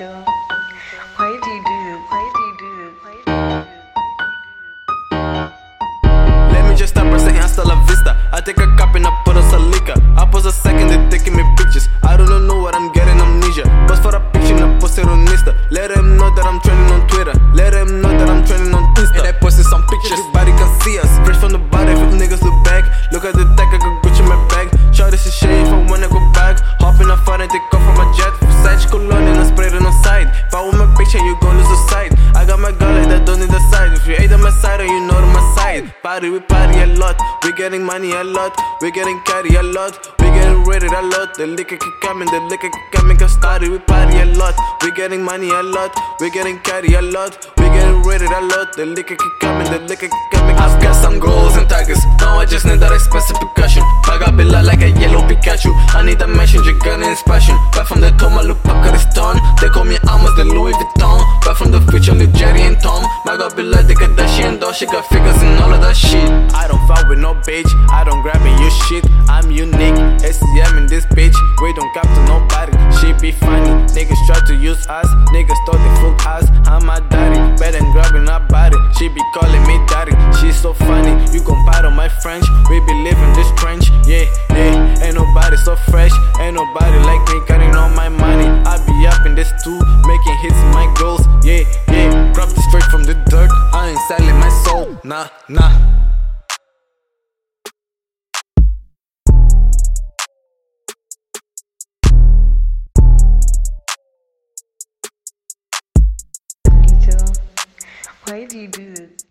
하죠. chain, you gon' lose the sight. I got my girl like that don't need the side. If you ain't on my side, or you know on my side. Party, we party a lot. We getting money a lot. We getting carry a lot. We getting rated a lot. The liquor keep coming, the liquor keep coming. Cause started, we party a lot. We getting money a lot. We getting carry a lot. We getting rated a lot. The liquor keep coming, the liquor keep coming. I've got some goals and targets. Now I just need that expensive percussion. I got Billa like a yellow Pikachu. I need a mansion, you're gonna inspiration. Lil Jerry and Tom. Bag up bill like the Kardashian doll. She got figures and all of that shit. I don't fuck with no bitch, I don't grab in your shit. I'm unique, SCM in this bitch. We don't cap to nobody, she be funny. Niggas try to use us, niggas thought they fooled us. I'm my daddy, better than grabbing her body. She be calling me daddy, she's so funny. You gon' on my French, we be nah, nah. Why do you do this?